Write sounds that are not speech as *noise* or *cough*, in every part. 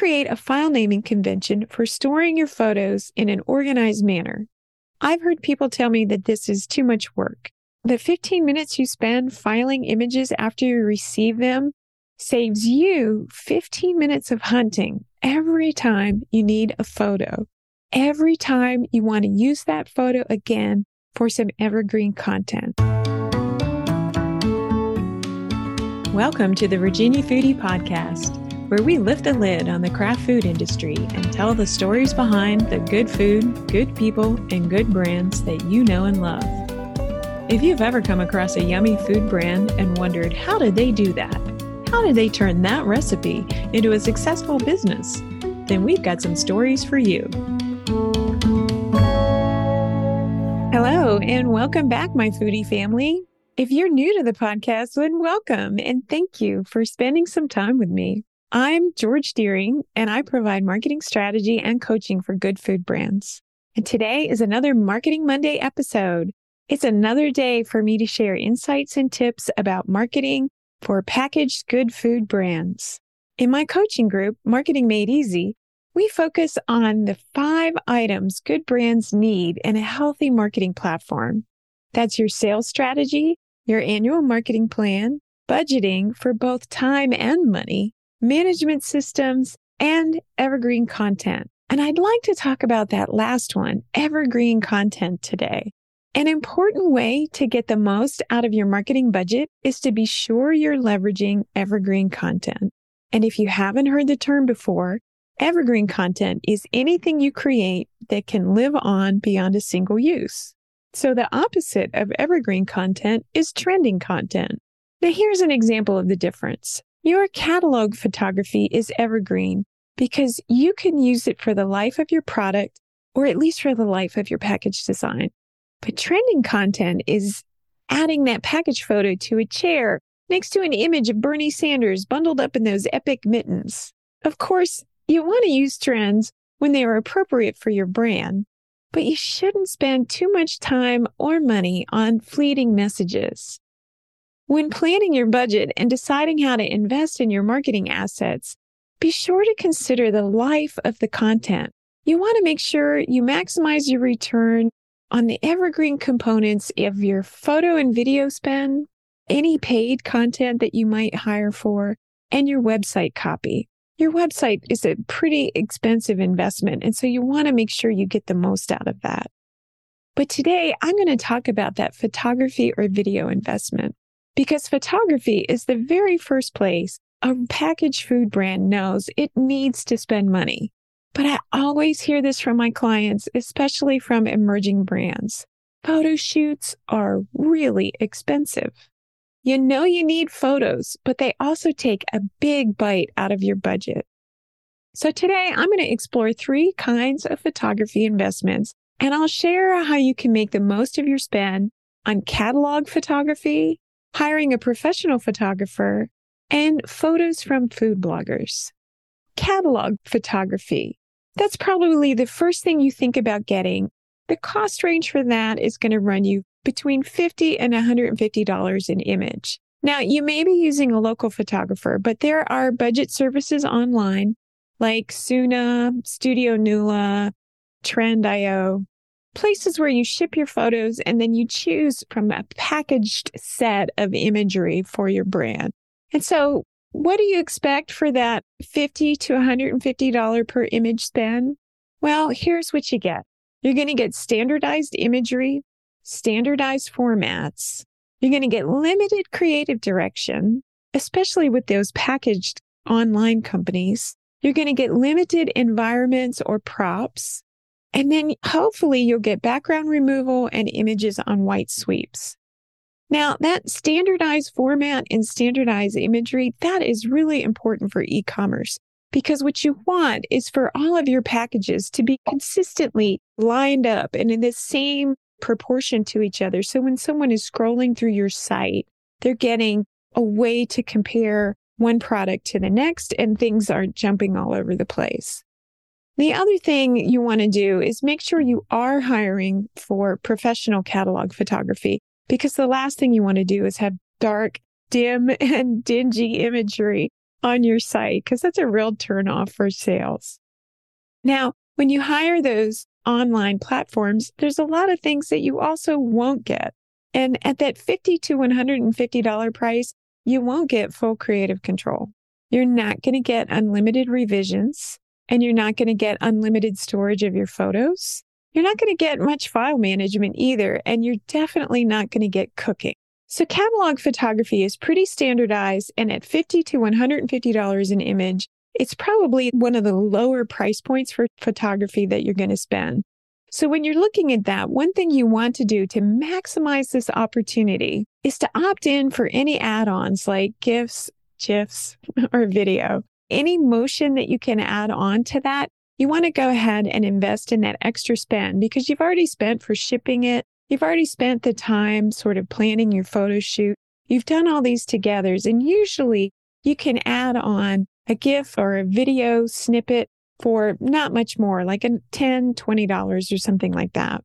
create a file naming convention for storing your photos in an organized manner. I've heard people tell me that this is too much work. The 15 minutes you spend filing images after you receive them saves you 15 minutes of hunting every time you need a photo. Every time you want to use that photo again for some evergreen content. Welcome to the Virginia Foodie Podcast, where we lift the lid on the craft food industry and tell the stories behind the good food, good people, and good brands that you know and love. If you've ever come across a yummy food brand and wondered, how did they do that? How did they turn that recipe into a successful business? Then we've got some stories for you. Hello, and welcome back, my foodie family. If you're new to the podcast, then welcome and thank you for spending some time with me. I'm George Dearing, and I provide marketing strategy and coaching for good food brands. And today is another Marketing Monday episode. It's another day for me to share insights and tips about marketing for packaged good food brands. In my coaching group, Marketing Made Easy, we focus on the five items good brands need in a healthy marketing platform. That's your sales strategy, your annual marketing plan, budgeting for both time and money, management systems, and evergreen content. And I'd like to talk about that last one, evergreen content today. An important way to get the most out of your marketing budget is to be sure you're leveraging evergreen content. And if you haven't heard the term before, evergreen content is anything you create that can live on beyond a single use. So the opposite of evergreen content is trending content. Now here's an example of the difference. Your catalog photography is evergreen because you can use it for the life of your product or at least for the life of your package design. But trending content is adding that package photo to a chair next to an image of Bernie Sanders bundled up in those epic mittens. Of course, you want to use trends when they are appropriate for your brand, but you shouldn't spend too much time or money on fleeting messages. When planning your budget and deciding how to invest in your marketing assets, be sure to consider the life of the content. You want to make sure you maximize your return on the evergreen components of your photo and video spend, any paid content that you might hire for, and your website copy. Your website is a pretty expensive investment, and so you want to make sure you get the most out of that. But today I'm going to talk about that photography or video investment because photography is the very first place a packaged food brand knows it needs to spend money. But I always hear this from my clients, especially from emerging brands. Photo shoots are really expensive. You know you need photos, but they also take a big bite out of your budget. So today I'm going to explore three kinds of photography investments and I'll share how you can make the most of your spend on catalog photography, hiring a professional photographer, and photos from food bloggers. Catalog photography that's probably the first thing you think about getting. The cost range for that is going to run you between 50 and $150 an image. Now, you may be using a local photographer, but there are budget services online like Soona, Studio Nula, Trend.io, places where you ship your photos and then you choose from a packaged set of imagery for your brand. And so what do you expect for that 50 to $150 per image spend? Well, here's what you get. You're going to get standardized imagery, standardized formats. You're going to get limited creative direction, especially with those packaged online companies. You're going to get limited environments or props. And then hopefully you'll get background removal and images on white sweeps. Now, that standardized format and standardized imagery, that is really important for e-commerce because what you want is for all of your packages to be consistently lined up and in the same proportion to each other. So when someone is scrolling through your site, they're getting a way to compare one product to the next and things aren't jumping all over the place. The other thing you want to do is make sure you are hiring for professional catalog photography because the last thing you want to do is have dark, dim, *laughs* and dingy imagery on your site because that's a real turnoff for sales. Now, when you hire those online platforms, there's a lot of things that you also won't get. And at that 50 to $150 price, you won't get full creative control. You're not going to get unlimited revisions and you're not going to get unlimited storage of your photos. You're not going to get much file management either. And you're definitely not going to get cooking. So catalog photography is pretty standardized and at 50 to $150 an image, it's probably one of the lower price points for photography that you're going to spend. So when you're looking at that, one thing you want to do to maximize this opportunity is to opt in for any add-ons like GIFs, GIFs, *laughs* or video. Any motion that you can add on to that, you want to go ahead and invest in that extra spend because you've already spent for shipping it. You've already spent the time sort of planning your photo shoot. You've done all these togethers and usually you can add on a GIF or a video snippet for not much more, like a $10, $20 or something like that.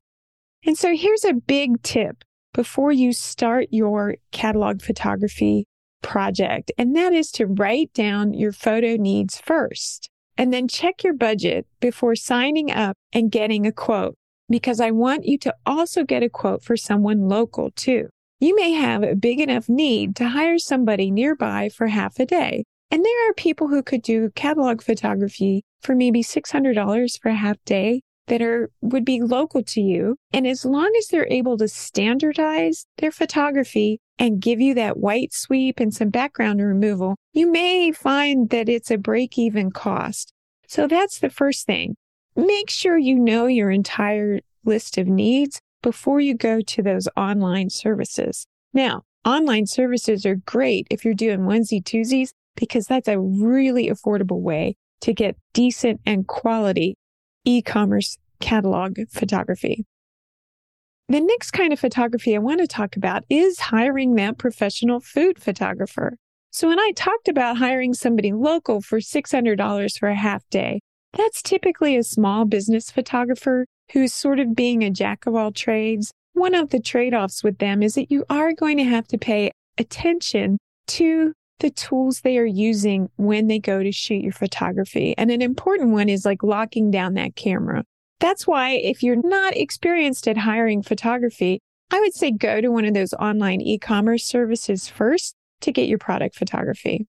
And so here's a big tip before you start your catalog photography project, and that is to write down your photo needs first and then check your budget before signing up and getting a quote because I want you to also get a quote for someone local too. You may have a big enough need to hire somebody nearby for half a day. And there are people who could do catalog photography for maybe $600 for a half day that are would be local to you. And as long as they're able to standardize their photography and give you that white sweep and some background removal, you may find that it's a break even cost. So that's the first thing. Make sure you know your entire list of needs before you go to those online services. Now, online services are great if you're doing onesie twosies because that's a really affordable way to get decent and quality e-commerce catalog photography. The next kind of photography I want to talk about is hiring that professional food photographer. So when I talked about hiring somebody local for $600 for a half day, that's typically a small business photographer who's sort of being a jack of all trades. One of the trade-offs with them is that you are going to have to pay attention to the tools they are using when they go to shoot your photography. And an important one is like locking down that camera. That's why if you're not experienced at hiring photography, I would say go to one of those online e-commerce services first to get your product photography.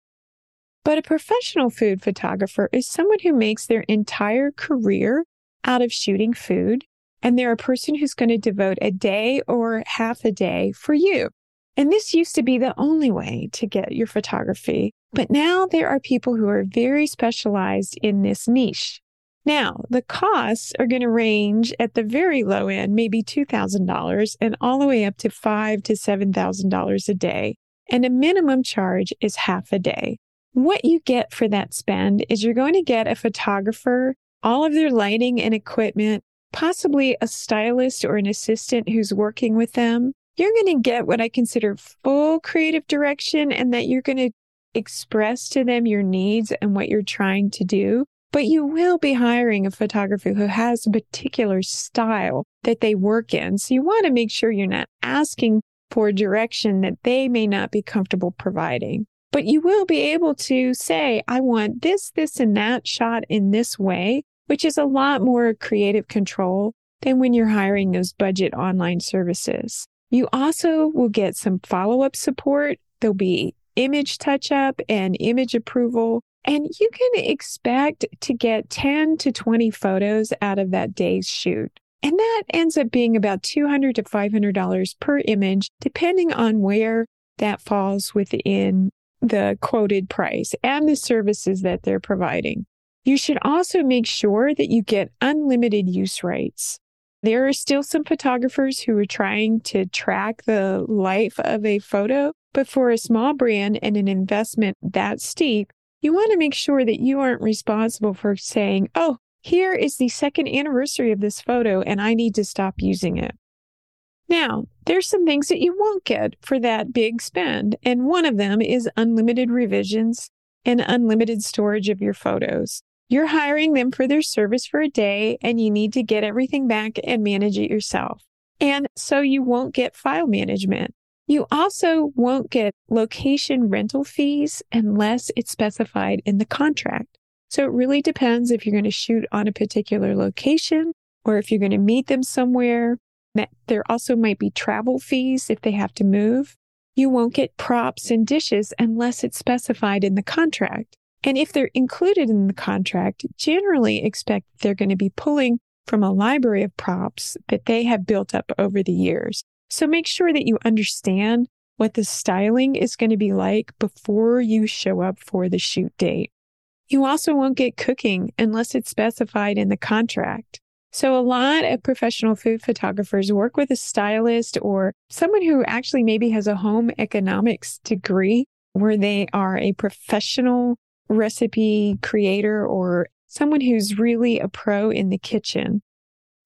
But a professional food photographer is someone who makes their entire career out of shooting food. And they're a person who's going to devote a day or half a day for you. And this used to be the only way to get your photography. But now there are people who are very specialized in this niche. Now, the costs are going to range at the very low end, maybe $2,000 and all the way up to five to $7,000 a day. And a minimum charge is half a day. What you get for that spend is you're going to get a photographer, all of their lighting and equipment, possibly a stylist or an assistant who's working with them you're going to get what I consider full creative direction and that you're going to express to them your needs and what you're trying to do. But you will be hiring a photographer who has a particular style that they work in. So you want to make sure you're not asking for direction that they may not be comfortable providing. But you will be able to say, I want this, this, and that shot in this way, which is a lot more creative control than when you're hiring those budget online services. You also will get some follow up support. There'll be image touch up and image approval. And you can expect to get 10 to 20 photos out of that day's shoot. And that ends up being about 200 to $500 per image, depending on where that falls within the quoted price and the services that they're providing. You should also make sure that you get unlimited use rights. There are still some photographers who are trying to track the life of a photo, but for a small brand and an investment that steep, you want to make sure that you aren't responsible for saying, oh, here is the second anniversary of this photo and I need to stop using it. Now, there's some things that you won't get for that big spend, and one of them is unlimited revisions and unlimited storage of your photos. You're hiring them for their service for a day and you need to get everything back and manage it yourself. And so you won't get file management. You also won't get location rental fees unless it's specified in the contract. So it really depends if you're going to shoot on a particular location or if you're going to meet them somewhere. There also might be travel fees if they have to move. You won't get props and dishes unless it's specified in the contract. And if they're included in the contract, generally expect they're going to be pulling from a library of props that they have built up over the years. So make sure that you understand what the styling is going to be like before you show up for the shoot date. You also won't get cooking unless it's specified in the contract. So a lot of professional food photographers work with a stylist or someone who actually maybe has a home economics degree where they are a professional recipe creator or someone who's really a pro in the kitchen.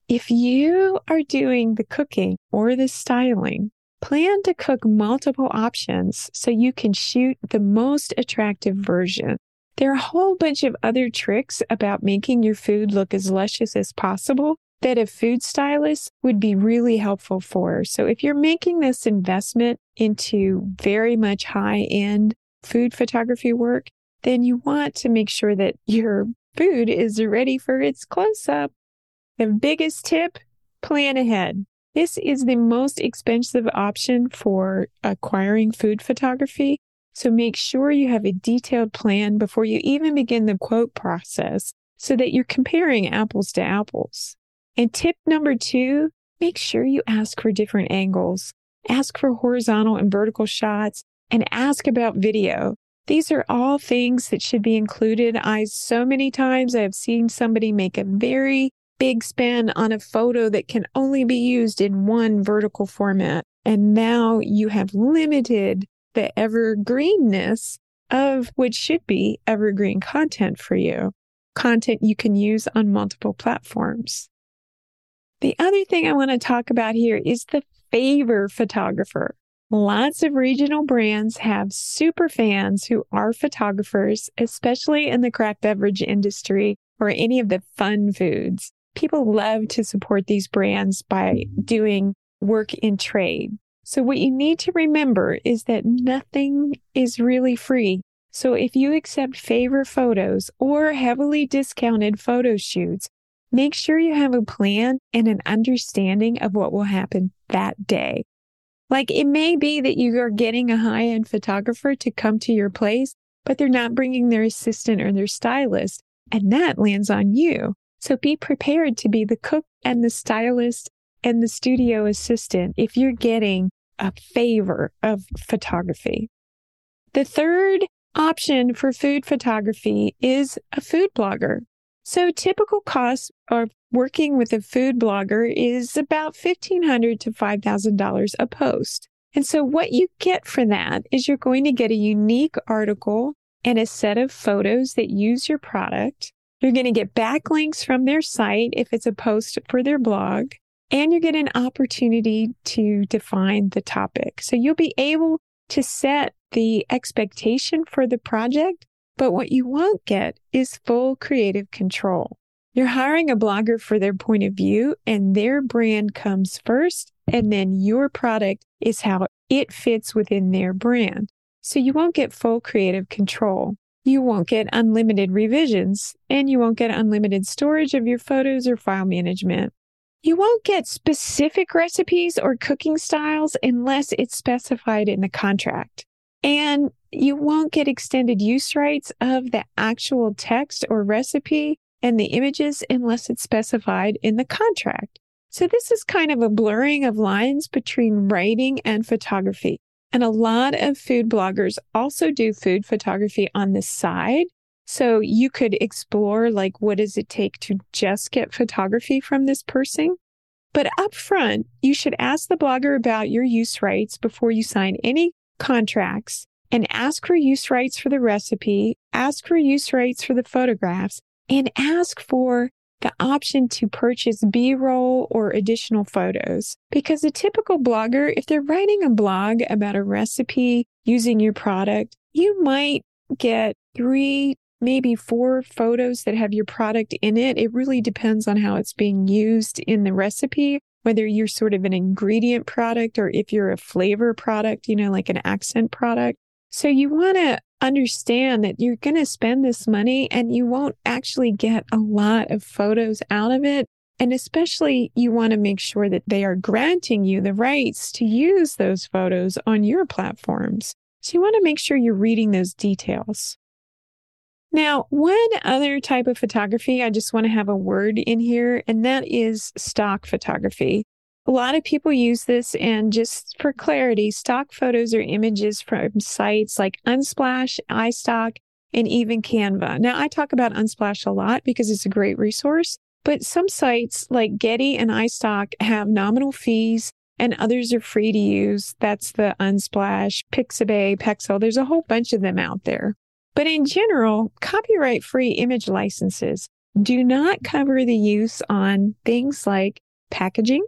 If you are doing the cooking or the styling, plan to cook multiple options so you can shoot the most attractive version. There are a whole bunch of other tricks about making your food look as luscious as possible that a food stylist would be really helpful for. So if you're making this investment into very much high end food photography work, then you want to make sure that your food is ready for its close up. The biggest tip plan ahead. This is the most expensive option for acquiring food photography. So make sure you have a detailed plan before you even begin the quote process so that you're comparing apples to apples. And tip number two, make sure you ask for different angles. Ask for horizontal and vertical shots and ask about video. These are all things that should be included. I so many times I have seen somebody make a very big span on a photo that can only be used in one vertical format. And now you have limited the evergreenness of what should be evergreen content for you, content you can use on multiple platforms. The other thing I want to talk about here is the favor photographer. Lots of regional brands have super fans who are photographers, especially in the craft beverage industry or any of the fun foods. People love to support these brands by doing work in trade. So what you need to remember is that nothing is really free. So if you accept favor photos or heavily discounted photo shoots, make sure you have a plan and an understanding of what will happen that day. Like it may be that you are getting a high end photographer to come to your place, but they're not bringing their assistant or their stylist, and that lands on you. So be prepared to be the cook and the stylist and the studio assistant if you're getting a favor of photography. The third option for food photography is a food blogger. So typical costs of working with a food blogger is about $1,500 to $5,000 a post. And so what you get for that is you're going to get a unique article and a set of photos that use your product. You're going to get backlinks from their site if it's a post for their blog and you get an opportunity to define the topic. So you'll be able to set the expectation for the project, but what you won't get is full creative control. You're hiring a blogger for their point of view and their brand comes first, and then your product is how it fits within their brand. So you won't get full creative control. You won't get unlimited revisions and you won't get unlimited storage of your photos or file management. You won't get specific recipes or cooking styles unless it's specified in the contract. And you won't get extended use rights of the actual text or recipe and the images unless it's specified in the contract. So this is kind of a blurring of lines between writing and photography. And a lot of food bloggers also do food photography on the side. So you could explore like, what does it take to just get photography from this person? But up front, you should ask the blogger about your use rights before you sign any contracts and ask for use rights for the recipe, ask for use rights for the photographs, and ask for the option to purchase B roll or additional photos. Because a typical blogger, if they're writing a blog about a recipe using your product, you might get three maybe four photos that have your product in it. It really depends on how it's being used in the recipe. whether you're sort of an ingredient product or if you're a flavor product, you know, like an accent product. So you want to understand that you're going to spend this money and you won't actually get a lot of photos out of it. And especially, you want to make sure that they are granting you the rights to use those photos on your platforms. So you want to make sure you're reading those details. Now, one other type of photography, I just want to have a word in here, and that is stock photography. A lot of people use this, and just for clarity, stock photos are images from sites like Unsplash, iStock, and even Canva. Now, I talk about Unsplash a lot because it's a great resource, but some sites like Getty and iStock have nominal fees and others are free to use. That's the Unsplash, Pixabay, Pexels. There's a whole bunch of them out there. But in general, copyright free image licenses do not cover the use on things like packaging,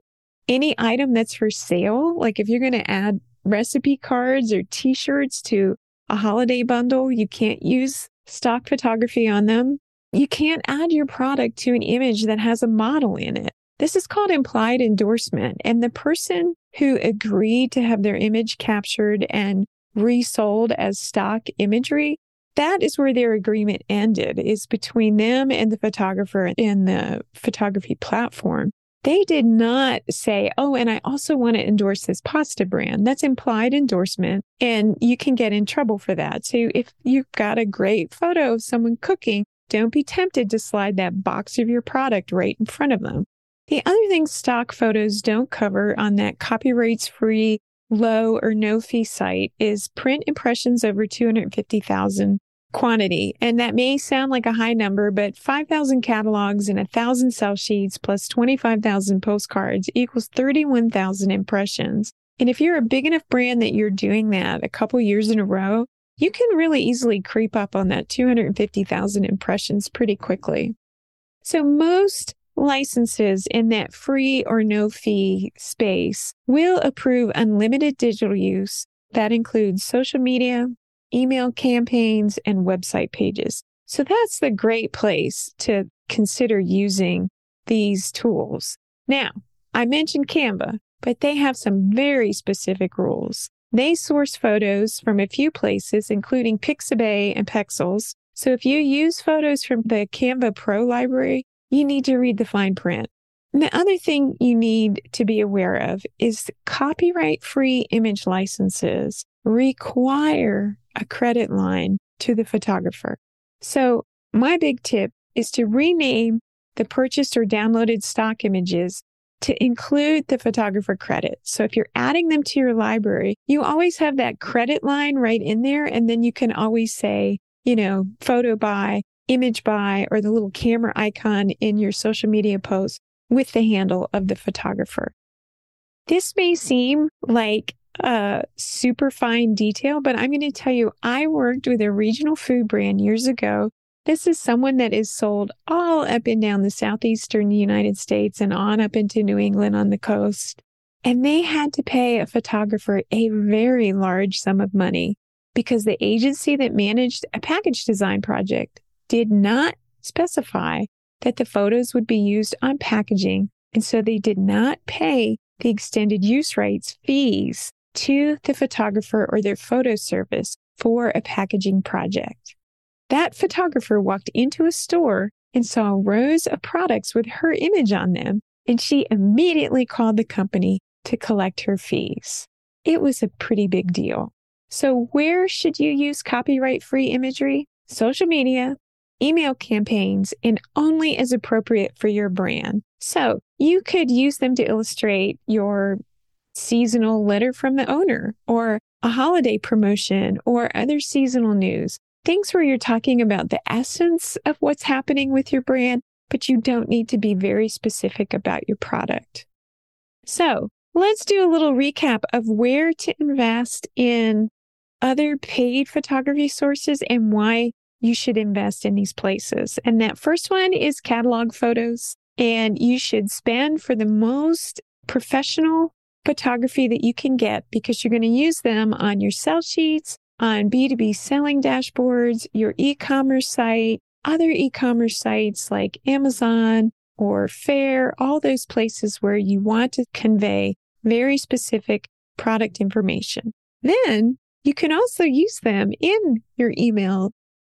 any item that's for sale, like if you're going to add recipe cards or t shirts to a holiday bundle, you can't use stock photography on them. You can't add your product to an image that has a model in it. This is called implied endorsement. And the person who agreed to have their image captured and resold as stock imagery, that is where their agreement ended, is between them and the photographer and the photography platform. They did not say, oh, and I also want to endorse this pasta brand. That's implied endorsement, and you can get in trouble for that. So if you've got a great photo of someone cooking, don't be tempted to slide that box of your product right in front of them. The other thing stock photos don't cover on that copyrights free, low or no fee site is print impressions over 250,000 quantity. And that may sound like a high number, but 5,000 catalogs and 1,000 sell sheets plus 25,000 postcards equals 31,000 impressions. And if you're a big enough brand that you're doing that a couple years in a row, you can really easily creep up on that 250,000 impressions pretty quickly. So most licenses in that free or no fee space will approve unlimited digital use. That includes social media, email campaigns, and website pages. So that's the great place to consider using these tools. Now, I mentioned Canva, but they have some very specific rules. They source photos from a few places, including Pixabay and Pexels. So if you use photos from the Canva Pro library, you need to read the fine print. And the other thing you need to be aware of is copyright free image licenses require a credit line to the photographer. So my big tip is to rename the purchased or downloaded stock images to include the photographer credit. So if you're adding them to your library, you always have that credit line right in there. And then you can always say, you know, photo by, image by, or the little camera icon in your social media post with the handle of the photographer. This may seem like super fine detail, but I'm going to tell you, I worked with a regional food brand years ago. This is someone that is sold all up and down the southeastern United States and on up into New England on the coast. And they had to pay a photographer a very large sum of money because the agency that managed a package design project did not specify that the photos would be used on packaging. And so they did not pay the extended use rights fees to the photographer or their photo service for a packaging project. That photographer walked into a store and saw rows of products with her image on them, and she immediately called the company to collect her fees. It was a pretty big deal. So, where should you use copyright free imagery? Social media, email campaigns, and only as appropriate for your brand. So, you could use them to illustrate your seasonal letter from the owner or a holiday promotion or other seasonal news. Things where you're talking about the essence of what's happening with your brand, but you don't need to be very specific about your product. So let's do a little recap of where to invest in other paid photography sources and why you should invest in these places. And that first one is catalog photos. And you should spend for the most professional photography that you can get because you're going to use them on your sell sheets, on B2B selling dashboards, your e commerce site, other e commerce sites like Amazon, or Faire, all those places where you want to convey very specific product information. Then you can also use them in your email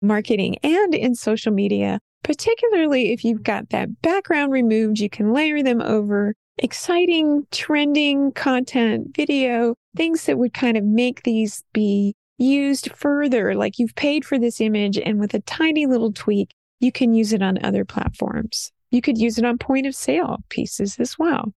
marketing and in social media, particularly if you've got that background removed, you can layer them over exciting, trending content, video, things that would kind of make these be used further. Like you've paid for this image and with a tiny little tweak, you can use it on other platforms. You could use it on point of sale pieces as well.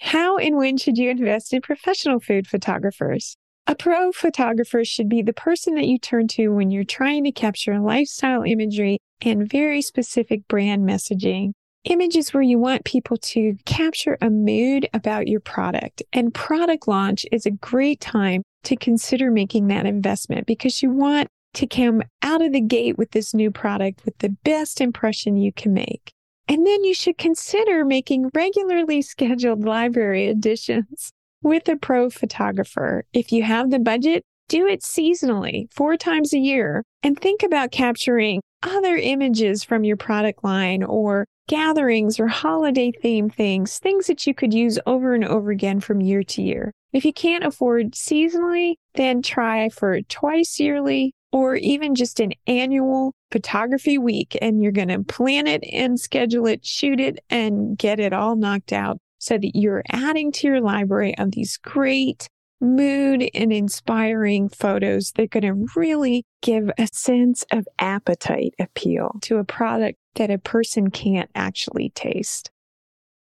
How and when should you invest in professional food photographers? A pro photographer should be the person that you turn to when you're trying to capture lifestyle imagery and very specific brand messaging. Images where you want people to capture a mood about your product. And product launch is a great time to consider making that investment because you want to come out of the gate with this new product with the best impression you can make. And then you should consider making regularly scheduled library *laughs* editions with a pro photographer. If you have the budget, do it seasonally, four times a year, and think about capturing other images from your product line or gatherings or holiday theme things, things that you could use over and over again from year to year. If you can't afford seasonally, then try for twice yearly or even just an annual photography week and you're going to plan it and schedule it, shoot it and get it all knocked out so that you're adding to your library of these great mood and inspiring photos they are going to really give a sense of appetite appeal to a product that a person can't actually taste.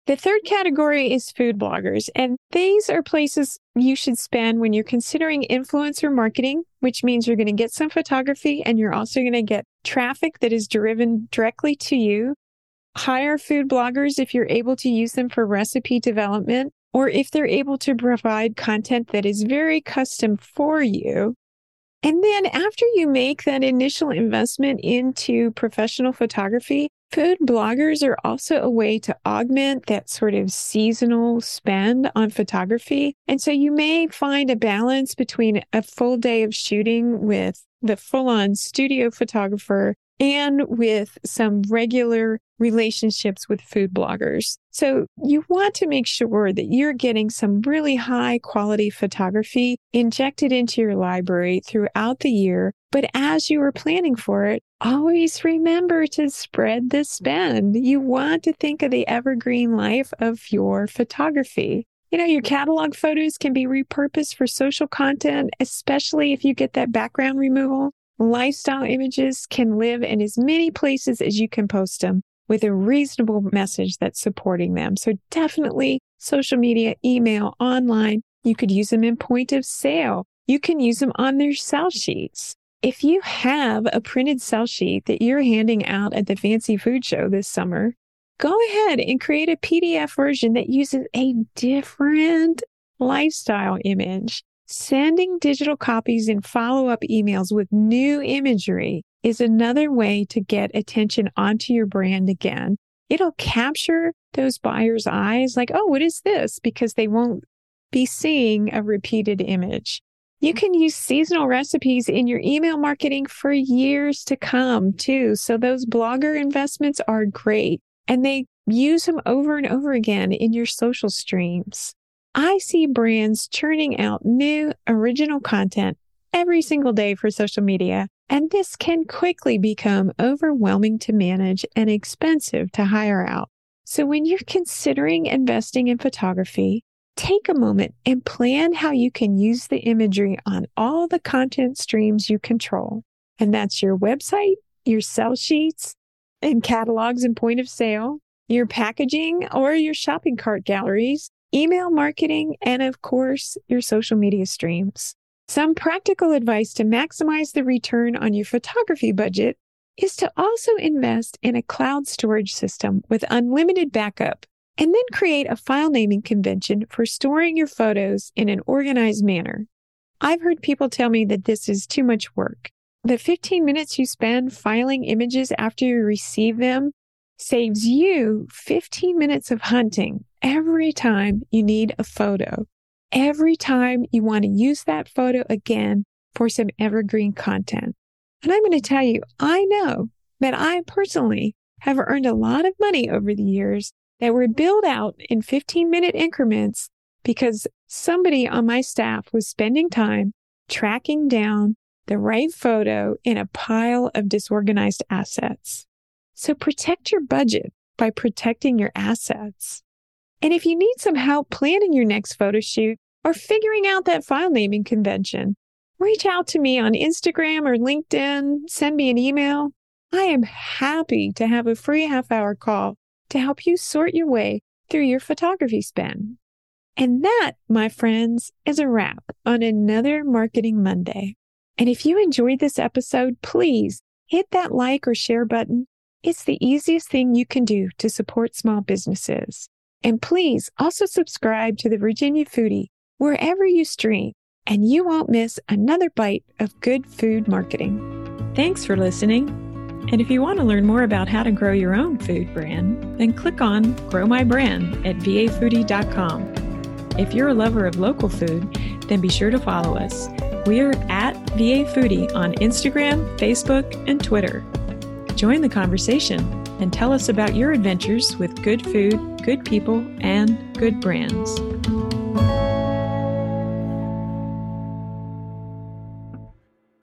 The third category is food bloggers, and these are places you should spend when you're considering influencer marketing, which means you're going to get some photography and you're also going to get traffic that is driven directly to you. Hire food bloggers if you're able to use them for recipe development or if they're able to provide content that is very custom for you. And then after you make that initial investment into professional photography, food bloggers are also a way to augment that sort of seasonal spend on photography. And so you may find a balance between a full day of shooting with the full on studio photographer and with some regular relationships with food bloggers. So you want to make sure that you're getting some really high quality photography injected into your library throughout the year. But as you are planning for it, always remember to spread the spend. You want to think of the evergreen life of your photography. You know, your catalog photos can be repurposed for social content, especially if you get that background removal. Lifestyle images can live in as many places as you can post them with a reasonable message that's supporting them. So definitely social media, email, online. You could use them in point of sale. You can use them on their sell sheets. If you have a printed sell sheet that you're handing out at the fancy food show this summer, go ahead and create a PDF version that uses a different lifestyle image. Sending digital copies and follow up emails with new imagery is another way to get attention onto your brand again. It'll capture those buyers' eyes like, oh, what is this? Because they won't be seeing a repeated image. You can use seasonal recipes in your email marketing for years to come, too. So those blogger investments are great and they use them over and over again in your social streams. I see brands churning out new original content every single day for social media, and this can quickly become overwhelming to manage and expensive to hire out. So when you're considering investing in photography, take a moment and plan how you can use the imagery on all the content streams you control. And that's your website, your sell sheets, and catalogs and point of sale, your packaging or your shopping cart galleries, email marketing, and of course, your social media streams. Some practical advice to maximize the return on your photography budget is to also invest in a cloud storage system with unlimited backup and then create a file naming convention for storing your photos in an organized manner. I've heard people tell me that this is too much work. The 15 minutes you spend filing images after you receive them saves you 15 minutes of hunting every time you need a photo, every time you want to use that photo again for some evergreen content. And I'm going to tell you, I know that I personally have earned a lot of money over the years that were billed out in 15 minute increments because somebody on my staff was spending time tracking down the right photo in a pile of disorganized assets. So protect your budget by protecting your assets. And if you need some help planning your next photo shoot or figuring out that file naming convention, reach out to me on Instagram or LinkedIn, send me an email. I am happy to have a free half hour call to help you sort your way through your photography spend. And that, my friends, is a wrap on another Marketing Monday. And if you enjoyed this episode, please hit that like or share button. It's the easiest thing you can do to support small businesses. And please also subscribe to the Virginia Foodie wherever you stream, and you won't miss another bite of good food marketing. Thanks for listening. And if you want to learn more about how to grow your own food brand, then click on Grow My Brand at vafoodie.com. If you're a lover of local food, then be sure to follow us. We are at VA Foodie on Instagram, Facebook, and Twitter. Join the conversation and tell us about your adventures with good food, good people, and good brands.